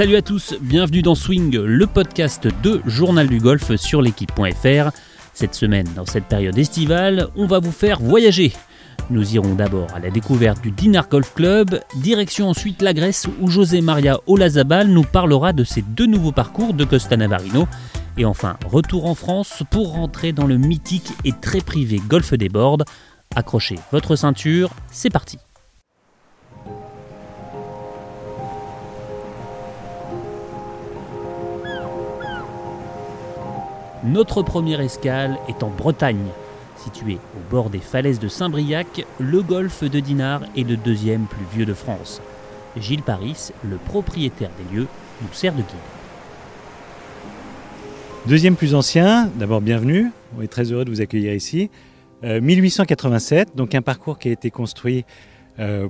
Salut à tous, bienvenue dans Swing, le podcast de Journal du Golf sur l'équipe.fr. Cette semaine, dans cette période estivale, on va vous faire voyager. Nous irons d'abord à la découverte du Dinar Golf Club, direction ensuite la Grèce où José Maria Olazabal nous parlera de ses deux nouveaux parcours de Costa Navarino. Et enfin, retour en France pour rentrer dans le mythique et très privé Golfe des Bordes. Accrochez votre ceinture, c'est parti. Notre première escale est en Bretagne. Situé au bord des falaises de Saint-Briac, le golfe de Dinard est le deuxième plus vieux de France. Gilles Paris, le propriétaire des lieux, nous sert de guide. Deuxième plus ancien, d'abord bienvenue, on est très heureux de vous accueillir ici. 1887, euh, donc un parcours qui a été construit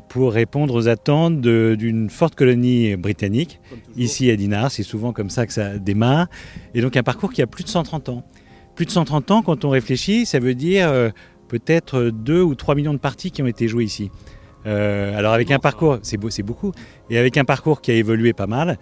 pour répondre aux attentes d'une forte colonie britannique, ici à Dinard. C'est souvent comme ça que ça démarre. Et donc un parcours qui a plus de 130 ans. Plus de 130 ans, quand on réfléchit, ça veut dire euh, peut-être 2 ou 3 millions de parties qui ont été jouées ici. Euh, alors avec un parcours, c'est beaucoup, et avec un parcours qui a évolué pas mal,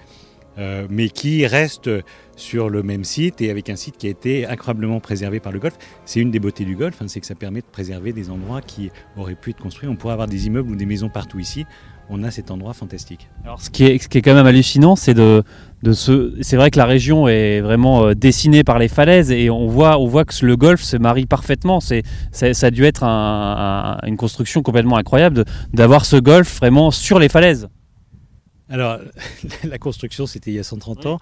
euh, mais qui reste sur le même site et avec un site qui a été incroyablement préservé par le golf. C'est une des beautés du golf, hein, c'est que ça permet de préserver des endroits qui auraient pu être construits. On pourrait avoir des immeubles ou des maisons partout ici. On a cet endroit fantastique. Alors, ce qui est, ce qui est quand même hallucinant, c'est de, de ce. C'est vrai que la région est vraiment euh, dessinée par les falaises et on voit, on voit que le golf se marie parfaitement. C'est, ça, a dû être une construction complètement incroyable d'avoir ce golf vraiment sur les falaises. Alors, la construction, c'était il y a 130 ans.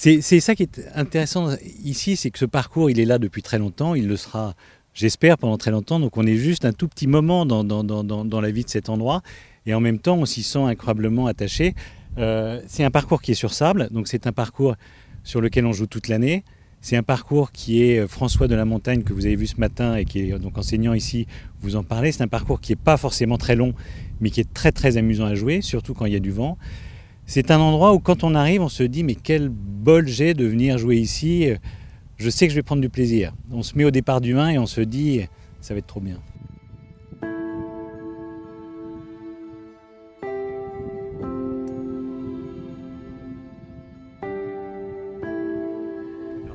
C'est ça qui est intéressant ici, c'est que ce parcours, il est là depuis très longtemps, il le sera, j'espère, pendant très longtemps. Donc on est juste un tout petit moment dans, dans, la vie de cet endroit, et en même temps, on s'y sent incroyablement attaché. Euh, c'est un parcours qui est sur sable, donc c'est un parcours sur lequel on joue toute l'année. C'est un parcours qui est euh, François de la Montagne que vous avez vu ce matin et qui est donc enseignant ici, vous en parlez. C'est un parcours qui n'est pas forcément très long, mais qui est très très amusant à jouer, surtout quand il y a du vent. C'est un endroit où quand on arrive, on se dit mais quel bol j'ai de venir jouer ici. Je sais que je vais prendre du plaisir. On se met au départ du 1 et on se dit ça va être trop bien.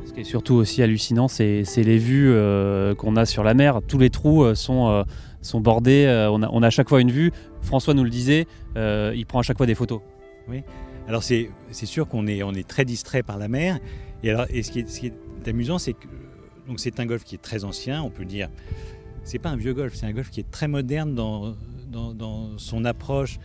Ce qui est surtout aussi hallucinant, c'est les vues euh, qu'on a sur la mer. Tous les trous euh, sont, euh, sont bordés. On, a, à chaque fois une vue. François nous le disait, il prend à chaque fois des photos. Alors c'est sûr qu'on est, très distrait par la mer. Et, et ce, qui est, amusant, c'est que c'est un golf qui est très ancien. On peut dire, c'est pas un vieux golf, c'est un golf qui est très moderne dans, son approche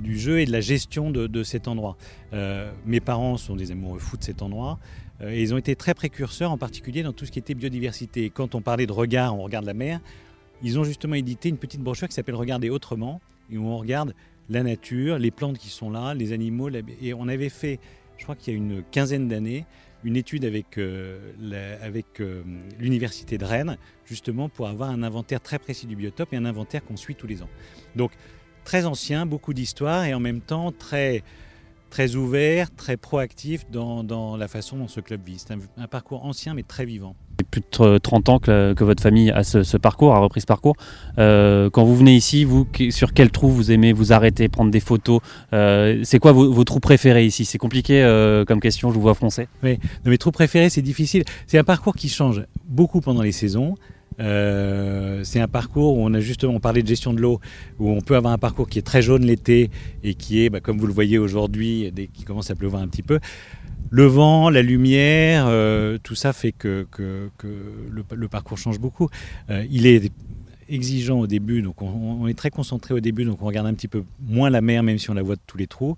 du jeu et de la gestion de, cet endroit. mes parents sont des amoureux fous de cet endroit. Euh, ils ont été très précurseurs, en particulier dans tout ce qui était biodiversité. quand on parlait de regard, on regarde la mer, ils ont justement édité une petite brochure qui s'appelle Regarder autrement, et où on regarde la nature, les plantes qui sont là, les animaux. Et on avait fait, je crois qu'il y a une quinzaine d'années, une étude avec, euh, euh, l'université de Rennes, justement pour avoir un inventaire très précis du biotope et un inventaire qu'on suit tous les ans. Donc très ancien, beaucoup d'histoire et en même temps très très ouvert, très proactif dans, la façon dont ce club vit. C'est un, parcours ancien mais très vivant. Plus de 30 ans que, votre famille a ce, parcours, a repris ce parcours. Euh, quand vous venez ici, vous, sur quel trou vous aimez vous arrêter, prendre des photos euh, C'est quoi vos, trous préférés ici? C'est compliqué euh, comme question, je vous vois froncer. Oui, mes trous préférés, c'est difficile. C'est un parcours qui change beaucoup pendant les saisons. Euh, c'est un parcours où on a justement parlé de gestion de l'eau, où on peut avoir un parcours qui est très jaune l'été et qui est, bah, comme vous le voyez aujourd'hui, dès qu'il commence à pleuvoir un petit peu, le vent, la lumière, euh, tout ça fait que, le, parcours change beaucoup. Euh, il est exigeant au début, donc on, est très concentré au début, donc on regarde un petit peu moins la mer, même si on la voit de tous les trous.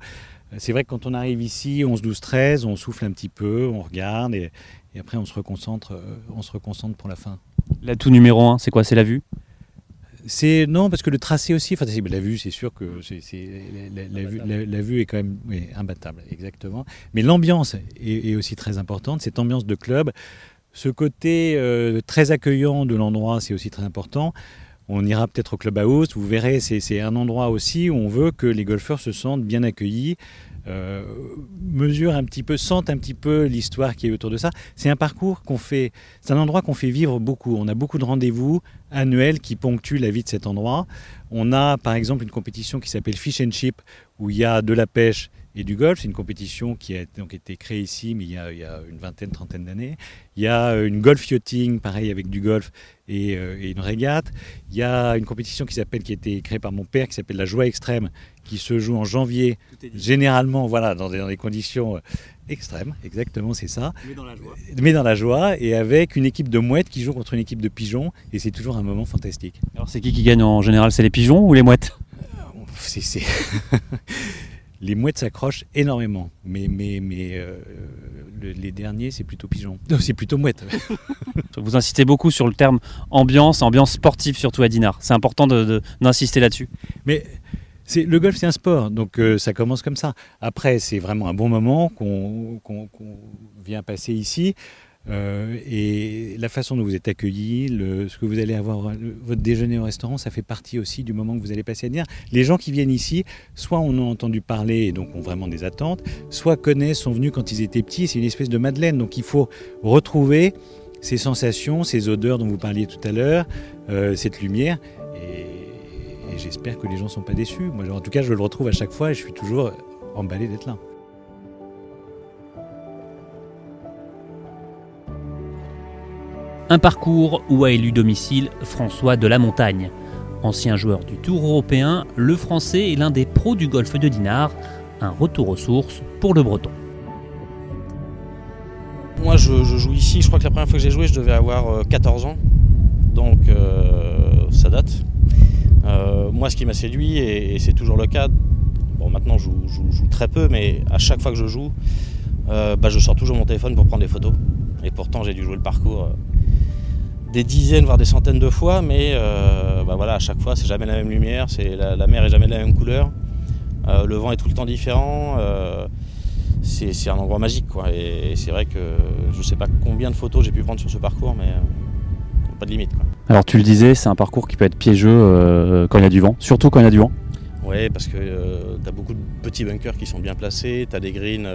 C'est vrai que quand on arrive ici, 11, 12, 13, on souffle un petit peu, on regarde et, et après on se reconcentre, on se reconcentre pour la fin. L'atout numéro un, c'est quoi C'est la vue? C'est non parce que le tracé aussi, enfin, la vue, c'est sûr que c'est, la, vue, est quand même imbattable, exactement. Mais l'ambiance est, aussi très importante. Cette ambiance de club, ce côté euh, très accueillant de l'endroit, c'est aussi très important. On ira peut-être au clubhouse. Vous verrez, c'est un endroit aussi où on veut que les golfeurs se sentent bien accueillis, euh, mesure un petit peu, sentent un petit peu l'histoire qui est autour de ça. C'est un parcours qu'on fait, c'est un endroit qu'on fait vivre beaucoup. On a beaucoup de rendez-vous annuels qui ponctuent la vie de cet endroit. On a par exemple une compétition qui s'appelle Fish and Chip où il y a de la pêche et du golf. C'est une compétition qui a donc été créée ici, mais il y a, une vingtaine, trentaine d'années. Il y a euh, une golf yachting, pareil avec du golf et, euh, une régate. Il y a une compétition qui s'appelle, qui a été créée par mon père, qui s'appelle la Joie Extrême, qui se joue en janvier, généralement, voilà, dans des, conditions euh, extrêmes. Exactement, c'est ça. Mais dans la joie. Mais dans la joie, et avec une équipe de mouettes qui joue contre une équipe de pigeons, et c'est toujours un moment fantastique. Alors, c'est qui qui gagne en général? C'est les pigeons ou les mouettes? C'est les mouettes s'accrochent énormément, mais, mais, mais euh, les derniers, c'est plutôt pigeon. C'est plutôt mouette. Vous insistez beaucoup sur le terme ambiance, ambiance sportive surtout à Dinard. C'est important d'insister de, là-dessus. Mais le golf, c'est un sport, donc euh, ça commence comme ça. Après, c'est vraiment un bon moment qu'on vient passer ici. Euh, et la façon dont vous êtes accueillis, ce que vous allez avoir, votre déjeuner au restaurant, ça fait partie aussi du moment que vous allez passer à dire. Les gens qui viennent ici, soit on a entendu parler et donc ont vraiment des attentes, soit connaissent, sont venus quand ils étaient petits. C'est une espèce de Madeleine. Donc il faut retrouver ces sensations, ces odeurs dont vous parliez tout à l'heure, euh, cette lumière. Et, j'espère que les gens ne sont pas déçus. Moi, en tout cas, je le retrouve à chaque fois et je suis toujours emballé d'être là. Un parcours où a élu domicile François de la Montagne. Ancien joueur du Tour européen, le Français est l'un des pros du golfe de Dinard. Un retour aux sources pour le Breton. Moi, je, joue ici. Je crois que la première fois que j'ai joué, je devais avoir 14 euh, ans. Donc, euh, ça date. Euh, moi, ce qui m'a séduit, et, c'est toujours le cas, bon, maintenant je joue, très peu, mais à chaque fois que je joue, bah, je sors toujours mon téléphone pour prendre des photos. Et pourtant, j'ai dû jouer le parcours des dizaines, voire des centaines de fois, mais euh, bah voilà, à chaque fois, c'est jamais la même lumière, c'est la, mer est jamais de la même couleur, euh, le vent est tout le temps différent. Euh, c'est un endroit magique, quoi. Et, c'est vrai que je ne sais pas combien de photos j'ai pu prendre sur ce parcours, mais pas de limite. Alors tu le disais, c'est un parcours qui peut être piégeux quand il y a du vent, surtout quand il y a du vent. Oui, parce que tu as beaucoup de petits bunkers qui sont bien placés, tu as des greens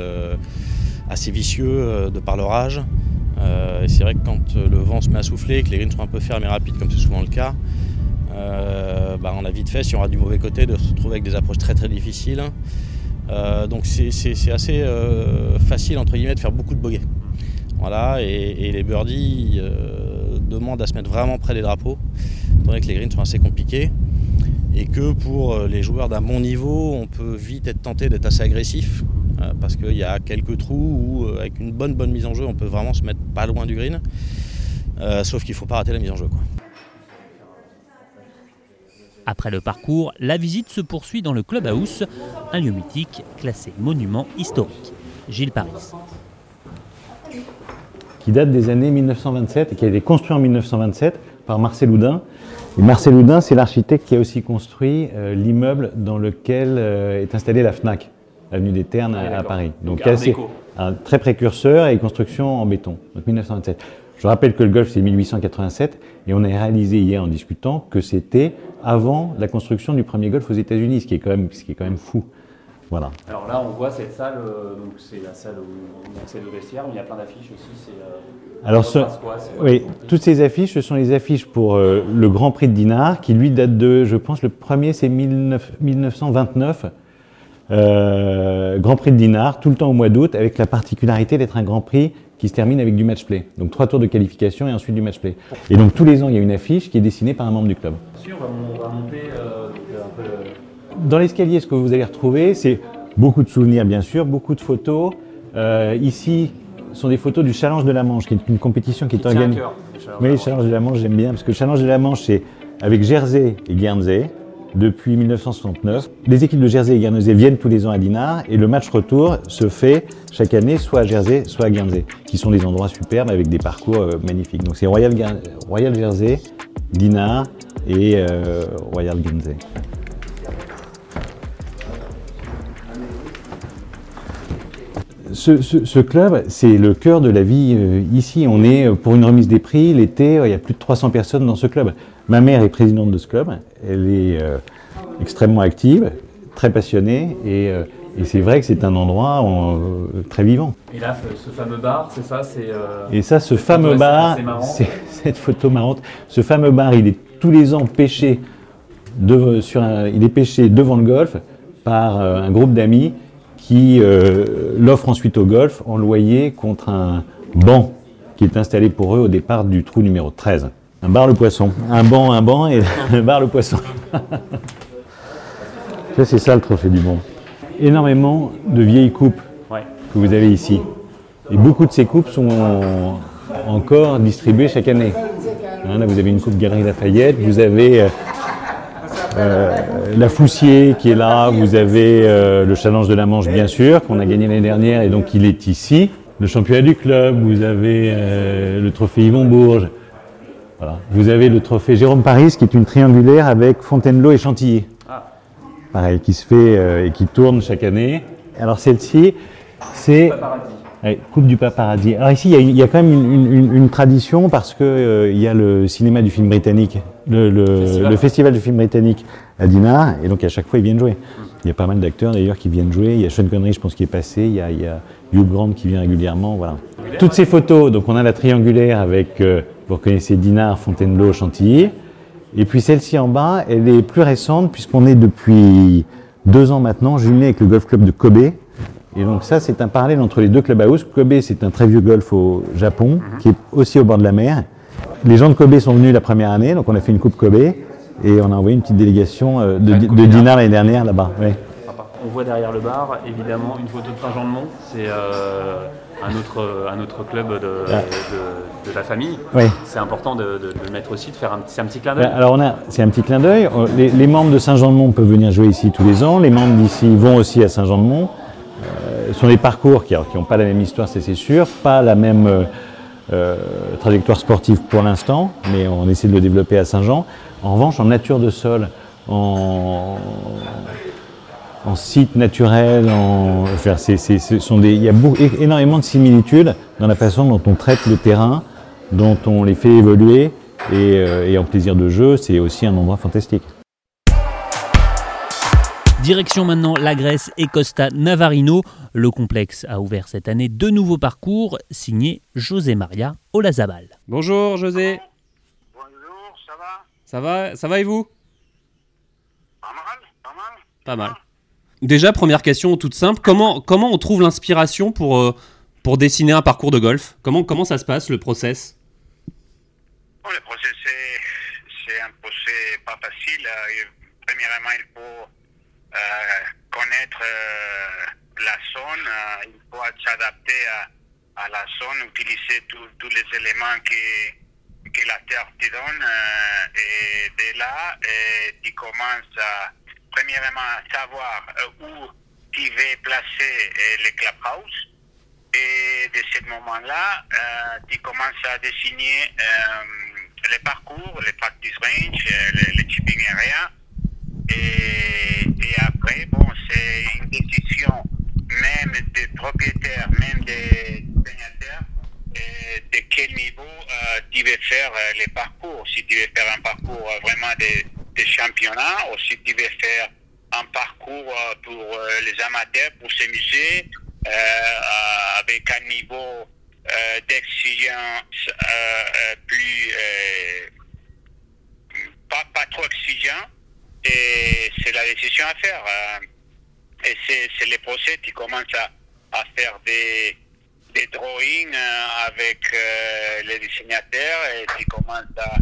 assez vicieux de par leur âge. Euh, et c'est vrai que quand euh, le vent se met à souffler, que les greens sont un peu fermes et rapides, comme c'est souvent le cas, euh, bah, on a vite fait, si on a du mauvais côté, de se retrouver avec des approches très très difficiles. donc c'est assez facile entre guillemets de faire beaucoup de bogeys. Voilà, et, les birdies demandent à se mettre vraiment près des drapeaux, étant que les greens sont assez compliqués et que pour les joueurs d'un bon niveau, on peut vite être tenté d'être assez agressif euh, parce qu'il y a quelques trous où, euh, avec une bonne bonne mise en jeu, on peut vraiment se mettre pas loin du green. Euh, sauf qu'il ne faut pas rater la mise en jeu. Après le parcours, la visite se poursuit dans le Clubhouse, un lieu mythique classé monument historique. Gilles Paris. Qui date des années 1927 et qui a été construit en 1927 par Marcel Houdin. Et Marcel Houdin, c'est l'architecte qui a aussi construit l'immeuble dans lequel est installée la FNAC avenue des Ternes à Paris. Donc, assez, un très précurseur et construction en béton, donc 1927. Je rappelle que le golf c'est 1887 et on a réalisé hier en discutant que c'était avant la construction du premier golf aux États-Unis, ce qui est quand même, ce qui est quand même fou. Voilà. Alors là, on voit cette salle, euh, donc c'est la salle où on accède au vestiaire, mais il y a plein d'affiches aussi. Euh, Alors, oui, toutes ces affiches, ce sont les affiches pour euh, le Grand Prix de Dinard, qui lui date de, je pense, le premier c'est 1929. Euh, Grand Prix de Dinard, tout le temps au mois d'août, avec la particularité d'être un Grand Prix qui se termine avec du match play. Donc trois tours de qualification et ensuite du match play. Et donc tous les ans, il y a une affiche qui est dessinée par un membre du club. Dans l'escalier, ce que vous allez retrouver, c'est beaucoup de souvenirs, bien sûr, beaucoup de photos. Euh, ici, sont des photos du Challenge de la Manche, qui est une compétition qui est organisée. Oui, le Challenge de la Manche, j'aime bien, parce que le Challenge de la Manche, c'est avec Jersey et Guernsey depuis 1969. Les équipes de Jersey et Guernesey viennent tous les ans à Dinard et le match retour se fait chaque année soit à Jersey, soit à Guernsey, qui sont des endroits superbes avec des parcours euh, magnifiques. Donc c'est Royal, Jersey, Dinard et euh, Royal Guernsey. Ce, club, c'est le cœur de la vie euh, ici. On est pour une remise des prix l'été, il y a plus de 300 personnes dans ce club. Ma mère est présidente de ce club. Elle est euh, extrêmement active, très passionnée et, euh, c'est vrai que c'est un endroit euh, très vivant. Et là, ce fameux bar, c'est ça Et ça, ce fameux bar, c'est cette photo marrante. Ce fameux bar, il est tous les ans pêché, sur il est pêché devant le golf par un groupe d'amis qui l'offre ensuite au golf en loyer contre un banc qui est installé pour eux au départ du trou numéro 13. Un bar le poisson. Un banc, un banc et un bar le poisson. ça, c'est ça le trophée du bon. Énormément de vieilles coupes que vous avez ici. Et beaucoup de ces coupes sont encore distribuées chaque année. Hein, là, vous avez une coupe Galerie Lafayette, vous avez euh, euh, la Foussier qui est là, vous avez euh, le Challenge de la Manche, bien sûr, qu'on a gagné l'année dernière, et donc il est ici. Le championnat du club, vous avez le trophée Yvon Bourges, vous avez le trophée Jérôme Paris, qui est une triangulaire avec Fontainebleau et Chantilly. Ah. Pareil, qui se fait et qui tourne chaque année. Alors celle-ci, c'est Coupe du paparazzi. Alors ici, il y a, quand même une, tradition parce qu'il euh, il y a le cinéma du film britannique, le, festival. du film britannique à Dinard, et donc à chaque fois ils viennent jouer. Il y a pas mal d'acteurs d'ailleurs qui viennent jouer. Il y a Sean Connery, je pense, qui est passé. Il y a, Hugh Grant qui vient régulièrement. Voilà. Toutes ces photos, donc on a la triangulaire avec, euh, vous reconnaissez Dinard, Fontainebleau, Chantilly. Et puis celle-ci en bas, elle est plus récente puisqu'on est depuis deux ans maintenant jumelé avec le golf club de Kobe, et donc ça, c'est un parallèle entre les deux clubhouses. Kobe, c'est un très vieux golf au Japon, mhm. qui est aussi au bord de la mer. Les gens de Kobe sont venus la première année, donc on a fait une coupe Kobe, et on a envoyé une petite délégation euh, de, de Dinard l'année dernière là-bas. On voit derrière le bar, évidemment, une photo de Saint-Jean-de-Mont. C'est euh, un, autre, un autre club de, ah. de, la famille. Oui. C'est important de, le mettre aussi, de faire un, un petit clin d'œil. Alors, on a, c'est un petit clin d'œil. Les, les membres de Saint-Jean-de-Mont peuvent venir jouer ici tous les ans. Les membres d'ici vont aussi à Saint-Jean-de-Mont. Euh, ce sont des parcours qui n'ont pas la même histoire, c'est sûr, pas la même euh, euh, trajectoire sportive pour l'instant, mais on essaie de le développer à Saint-Jean. En revanche, en nature de sol, en, site naturel, en, sont des, il y a énormément de similitudes dans la façon dont on traite le terrain, dont on les fait évoluer, et, et en plaisir de jeu, c'est aussi un endroit fantastique. Direction maintenant la Grèce et Costa Navarino. Le complexe a ouvert cette année deux nouveaux parcours signés José Maria Olazabal. Bonjour José. Bonjour, ça va? Ça va, ça va et vous? Pas mal, pas mal. Pas mal. Déjà, première question toute simple, comment, comment on trouve l'inspiration pour, euh, pour dessiner un parcours de golf? Comment, comment ça se passe, le process? Le process, c'est un process pas facile. Euh, premièrement, il faut euh, connaître la zone, il faut s'adapter à, à, la zone, utiliser tous les éléments que, que la Terre te donne. et de là, tu commences à, premièrement, savoir où tu veux placer les clubhouse. Et de ce moment-là, tu commences à dessiner les parcours, les practice range, les, les chipping areas et, après, bon, c'est une décision même des propriétaires, même des signataires, de quel niveau euh, tu veux faire euh, les parcours. Si tu veux faire un parcours euh, vraiment de, de championnat ou si tu veux faire un parcours pour les amateurs, pour s'amuser, avec un niveau d'exigence plus pas, pas trop exigeant et c'est la décision à faire. Euh, et c'est les procès qui commencent à, à faire des, des drawings euh, avec euh, les dessinateurs et qui commencent à,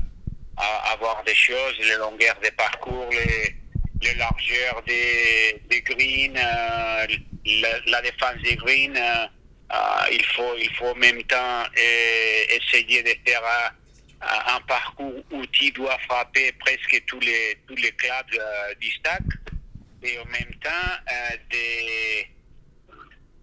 à, avoir des choses, les longueurs des parcours, les, les largeurs des, des greens, la, défense des greens. il, faut, il faut en même temps essayer de faire un parcours où tu dois frapper presque tous les, tous les clubs euh, du stack et en même temps euh,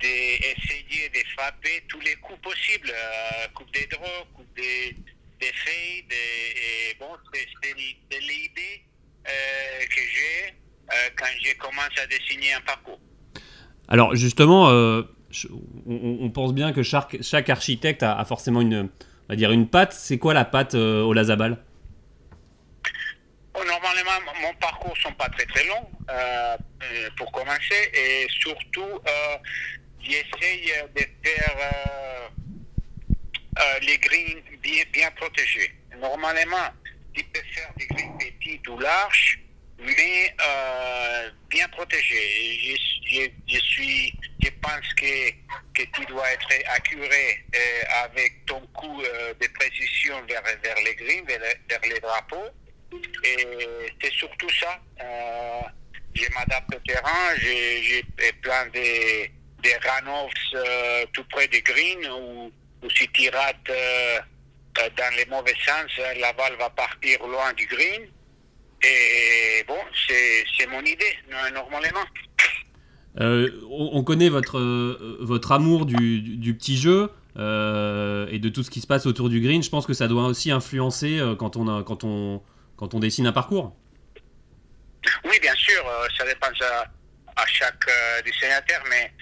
d'essayer de, frapper tous les coups possibles, euh, coupe des draws, coupe des, des fades, et, bon, c'est l'idée euh, que j'ai quand j'ai commencé à dessiner un parcours. Alors justement, on, pense bien que chaque, chaque architecte a forcément une on va dire une patte. C'est quoi la patte euh, au Lazabal? Oh, Normalement, mon parcours sont pas très très longs euh, euh, pour commencer et surtout j'essaye de faire les greens bien, bien protégés. Normalement, tu peux faire des greens petits ou larges, mais bien protégés. Je, pense que, tu dois être accuré euh, avec ton coup euh, de précision vers, les greens, vers, les drapeaux. Et c'est surtout ça. Euh, je m'adapte au terrain, j'ai plein de, de runoffs euh, tout près des greens où, où si tu rates euh, euh, dans les mauvais sens, la balle va partir loin du green. Et bon, c'est mon idée, no- normalement. Euh, on, on connaît votre, euh, votre amour du, du- du petit jeu euh, et de tout ce qui se passe autour du green. Je pense que ça doit aussi influencer quand, on a- quand, on, quand on dessine un parcours. Oui, bien sûr, ça dépend à, à chaque dessinateur, mais,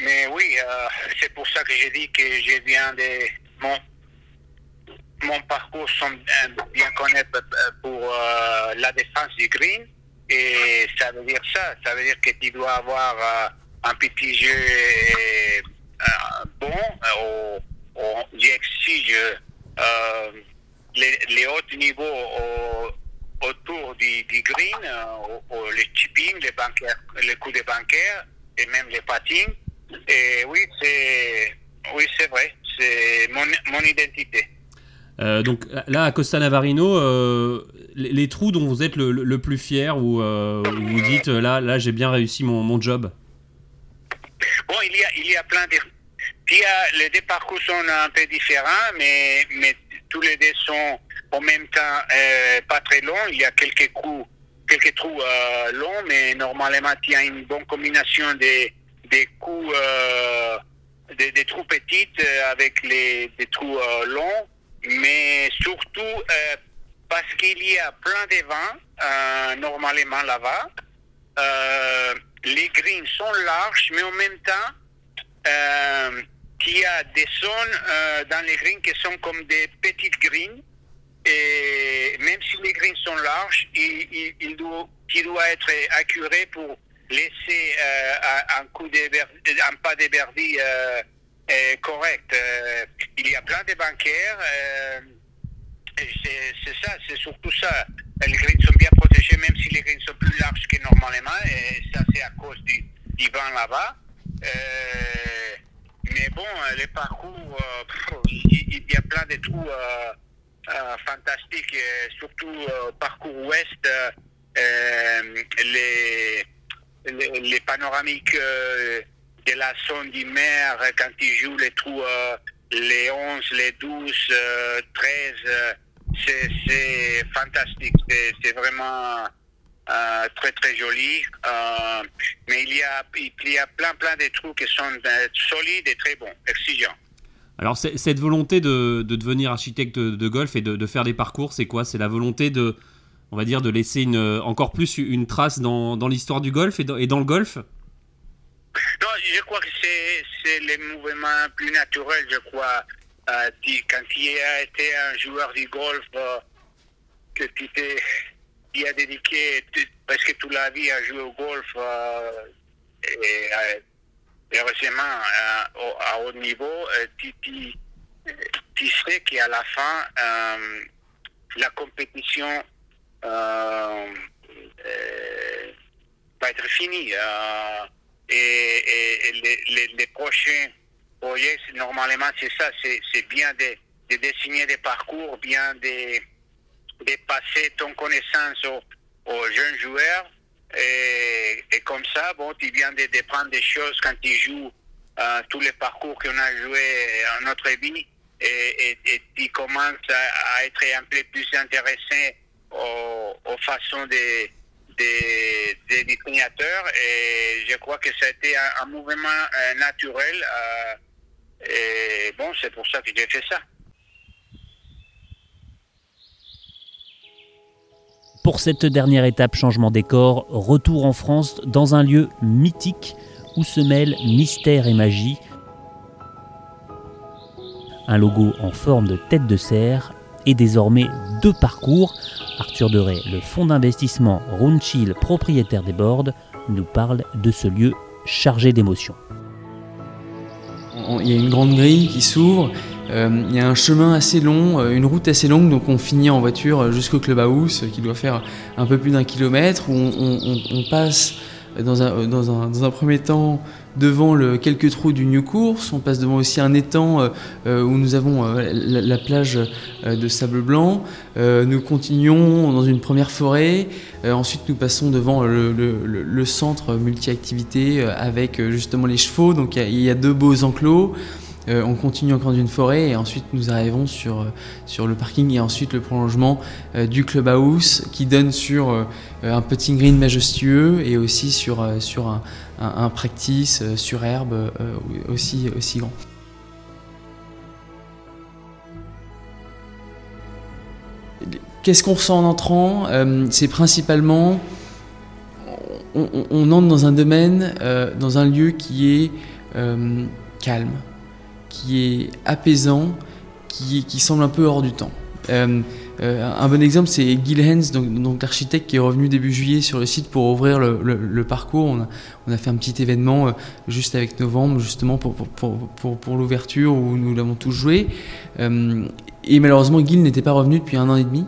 mais oui, euh, c'est pour ça que j'ai dit que je viens de mon, mon parcours sont bien, bien connaître euh, pour euh, la défense du green, et ça veut dire ça, ça veut dire que tu dois avoir euh, un petit jeu euh, bon, euh, au, au, j'exige euh, les, les hauts niveaux au, autour du, green, euh, les chipping, les les coups de bancaire et même les patins. Et oui, c'est oui, c'est vrai, c'est mon, mon identité. Euh, donc là, à Costa Navarino, euh, les, les trous dont vous êtes le, le- le plus fier, où, euh, où vous dites là, là j'ai bien réussi mon, mon job. Bon, il y a, il y a plein de... A, les deux parcours sont un peu différents, mais, mais tous les deux sont en même temps pas très longs. Il y a quelques coups, quelques trous longs, mais normalement, il y a une bonne combinaison des, des coups, euh, des, trous petites euh, avec les, des trous euh, longs, mais surtout parce qu'il y a plein de vent, euh, normalement là-bas. Les greens sont larges, mais en même temps, il y a des zones dans les greens qui sont comme des petites greens. Et même si les greens sont larges, il, il doit, il doit être accuré pour laisser euh, un, un coup un pas de birdie euh, euh, correct. Il y a plein de bancaires. et c'est ça, c'est surtout ça. Les greens sont bien protégés, même si les greens sont plus larges que normalement. Et ça, c'est à cause du, du vent là-bas. Mais bon, les parcours, il, y a plein de trous fantastiques, euh, surtout parcours ouest, les, les, panoramiques euh, de la zone du mer, quand ils jouent les trous, euh, les 11, les 12, euh, 13, euh, c'est fantastique. C'est vraiment très très joli. Mais il y, a, il y a plein plein de trous qui sont solides et très bons, exigeants. Alors cette volonté de, de devenir architecte de golf et de, de faire des parcours, c'est quoi? C'est la volonté de, on va dire, de laisser encore plus une trace dans, l'histoire du golf et dans, et le golf? Non, je crois que c'est le mouvement plus naturel, je crois. Euh, quand tu as été un joueur du golf, euh, que tu t'es as dédiqué tu- presque toute la vie à jouer au golf, euh, et, euh, au- à haut niveau, tu, sais qu'à la fin, la compétition va être finie. euh, et, les, les, les prochains projets, normalement, c'est ça, c'est bien de, de dessiner des parcours, bien de, de passer ton connaissance aux, jeunes joueurs. Et, comme ça, bon, tu viens de, de prendre des choses quand tu joues euh, tous les parcours qu'on a joués en notre vie et, et, et tu commences à, à être un peu plus intéressé aux, façons des, des, des et je crois que ça a été un, mouvement euh, naturel euh, et bon c'est pour ça que j'ai fait ça. Pour cette dernière étape changement décor, retour en France dans un lieu mythique où se mêlent mystère et magie. Un logo en forme de tête de cerf et désormais deux parcours. Arthur Deray, le fonds d'investissement Roundchill, propriétaire des boards, nous parle de ce lieu chargé d'émotions. On- Il y a une grande grille qui s'ouvre, euh, il y a un chemin assez long, euh, une route assez longue, donc on finit en voiture jusqu'au clubhouse qui doit faire un peu plus d'un kilomètre, où on passe dans un, dans un, premier temps devant le, quelques trous du New Course. On passe devant aussi un étang euh, où nous avons euh, la, la, plage euh, de sable blanc. nous continuons dans une première forêt. ensuite, nous passons devant le, centre multi-activité avec justement les chevaux. Donc, il y, a deux beaux enclos. Euh, on continue encore d'une forêt et ensuite nous arrivons sur, euh, sur le parking et ensuite le prolongement euh, du clubhouse qui donne sur un petit green majestueux et aussi sur, un, practice sur herbe aussi, grand. Qu'est-ce qu'on ressent en entrant? C'est principalement, on, entre dans un domaine, dans un lieu qui est calme, qui est apaisant, qui, qui semble un peu hors du temps. Euh, euh, un bon exemple, c'est Gil Hens, donc, l'architecte qui est revenu début juillet sur le site pour ouvrir le, parcours. On a, fait un petit événement euh, juste avec novembre, justement pour, pour, pour, l'ouverture où nous l'avons tous joué. et malheureusement, Gil n'était pas revenu depuis un an et demi.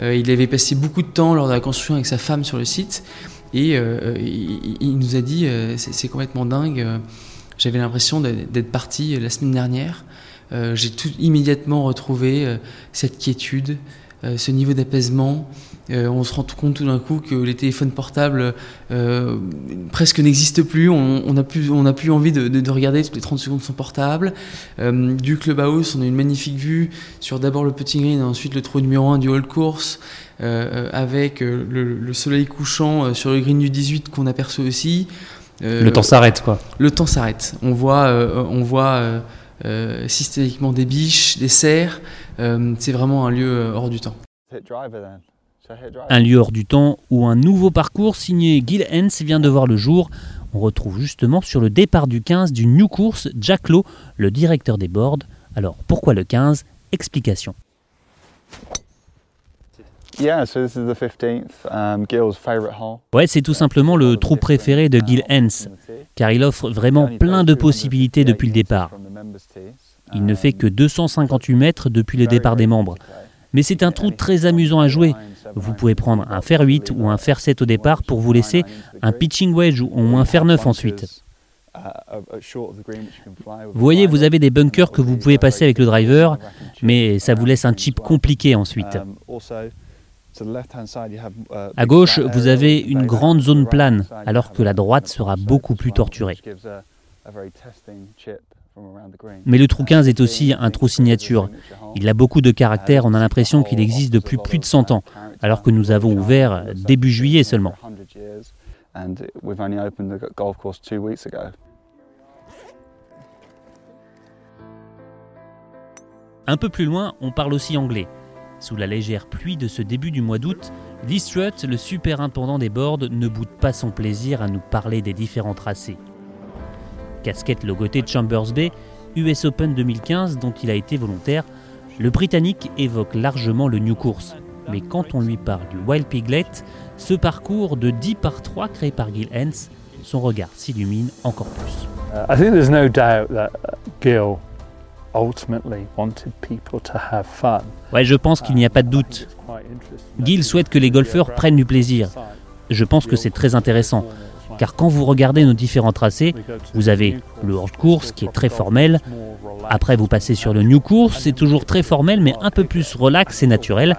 il avait passé beaucoup de temps lors de la construction avec sa femme sur le site. Et il, nous a dit, c'est complètement dingue j'avais l'impression d'être parti euh, la semaine dernière. Euh, j'ai tout immédiatement retrouvé euh, cette quiétude, ce niveau d'apaisement. on se rend compte tout d'un coup que les téléphones portables presque n'existent plus. On n'a plus, envie de, regarder toutes les 30 secondes son portable. du clubhouse, on a une magnifique vue sur d'abord le petit green, ensuite le trou numéro 1 du hall course, avec le, soleil couchant sur le green du 18 qu'on aperçoit aussi. Euh, le temps s'arrête, quoi. Le temps s'arrête. On voit, euh, on voit euh, systématiquement des biches, des cerfs. c'est vraiment un lieu hors du temps. Un lieu hors du temps où un nouveau parcours signé Gil Hens vient de voir le jour. On retrouve justement sur le départ du 15 du New Course Jack Lowe, le directeur des boards. Alors pourquoi le 15 Explication. Um, ouais, c'est tout simplement le trou préféré de Gil Hens, car il offre vraiment plein de possibilités depuis le départ. Il ne fait que 258 mètres depuis le départ des membres. Mais c'est un trou très amusant à jouer. Vous pouvez prendre un fer 8 ou un fer 7 au départ pour vous laisser un pitching wedge ou un fer 9 ensuite. Vous voyez, vous avez des bunkers que vous pouvez passer avec le driver, mais ça vous laisse un chip compliqué ensuite. Uh, à gauche, vous avez une grande zone plane, alors que la droite sera beaucoup plus torturée. Mais le trou 15 est aussi un trou signature. Il a beaucoup de caractère, on a l'impression qu'il existe depuis plus de 100 ans, alors que nous avons ouvert début juillet seulement. Un peu plus loin, on parle aussi anglais. Sous la légère pluie de ce début du mois d'août, Lee Strutt, le superintendant des boards, ne boude pas son plaisir à nous parler des différents tracés. Casquette logotée Chambers Bay, US Open 2015 dont il a été volontaire, le Britannique évoque largement le New Course. Mais quand on lui parle du Wild Piglet, ce parcours de 10 par 3 créé par Gil Hens, son regard s'illumine encore plus. Uh, there's no doubt that uh, Gil Ouais, je pense qu'il n'y a pas de doute. Gil souhaite que les golfeurs prennent du plaisir. Je pense que c'est très intéressant. Car quand vous regardez nos différents tracés, vous avez le hors course qui est très formel. Après, vous passez sur le new course, c'est toujours très formel, mais un peu plus relax et naturel.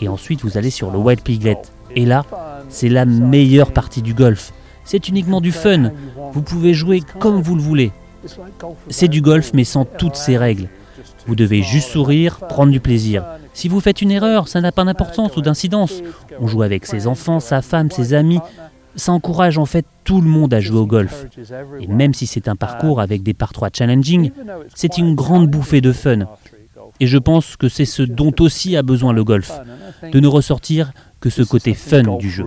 Et ensuite, vous allez sur le White Piglet. Et là, c'est la meilleure partie du golf. C'est uniquement du fun. Vous pouvez jouer comme vous le voulez. C'est du golf mais sans toutes ces règles. Vous devez juste sourire, prendre du plaisir. Si vous faites une erreur, ça n'a pas d'importance ou d'incidence. On joue avec ses enfants, sa femme, ses amis. Ça encourage en fait tout le monde à jouer au golf. Et même si c'est un parcours avec des par 3 challenging, c'est une grande bouffée de fun. Et je pense que c'est ce dont aussi a besoin le golf, de ne ressortir que ce côté fun du jeu.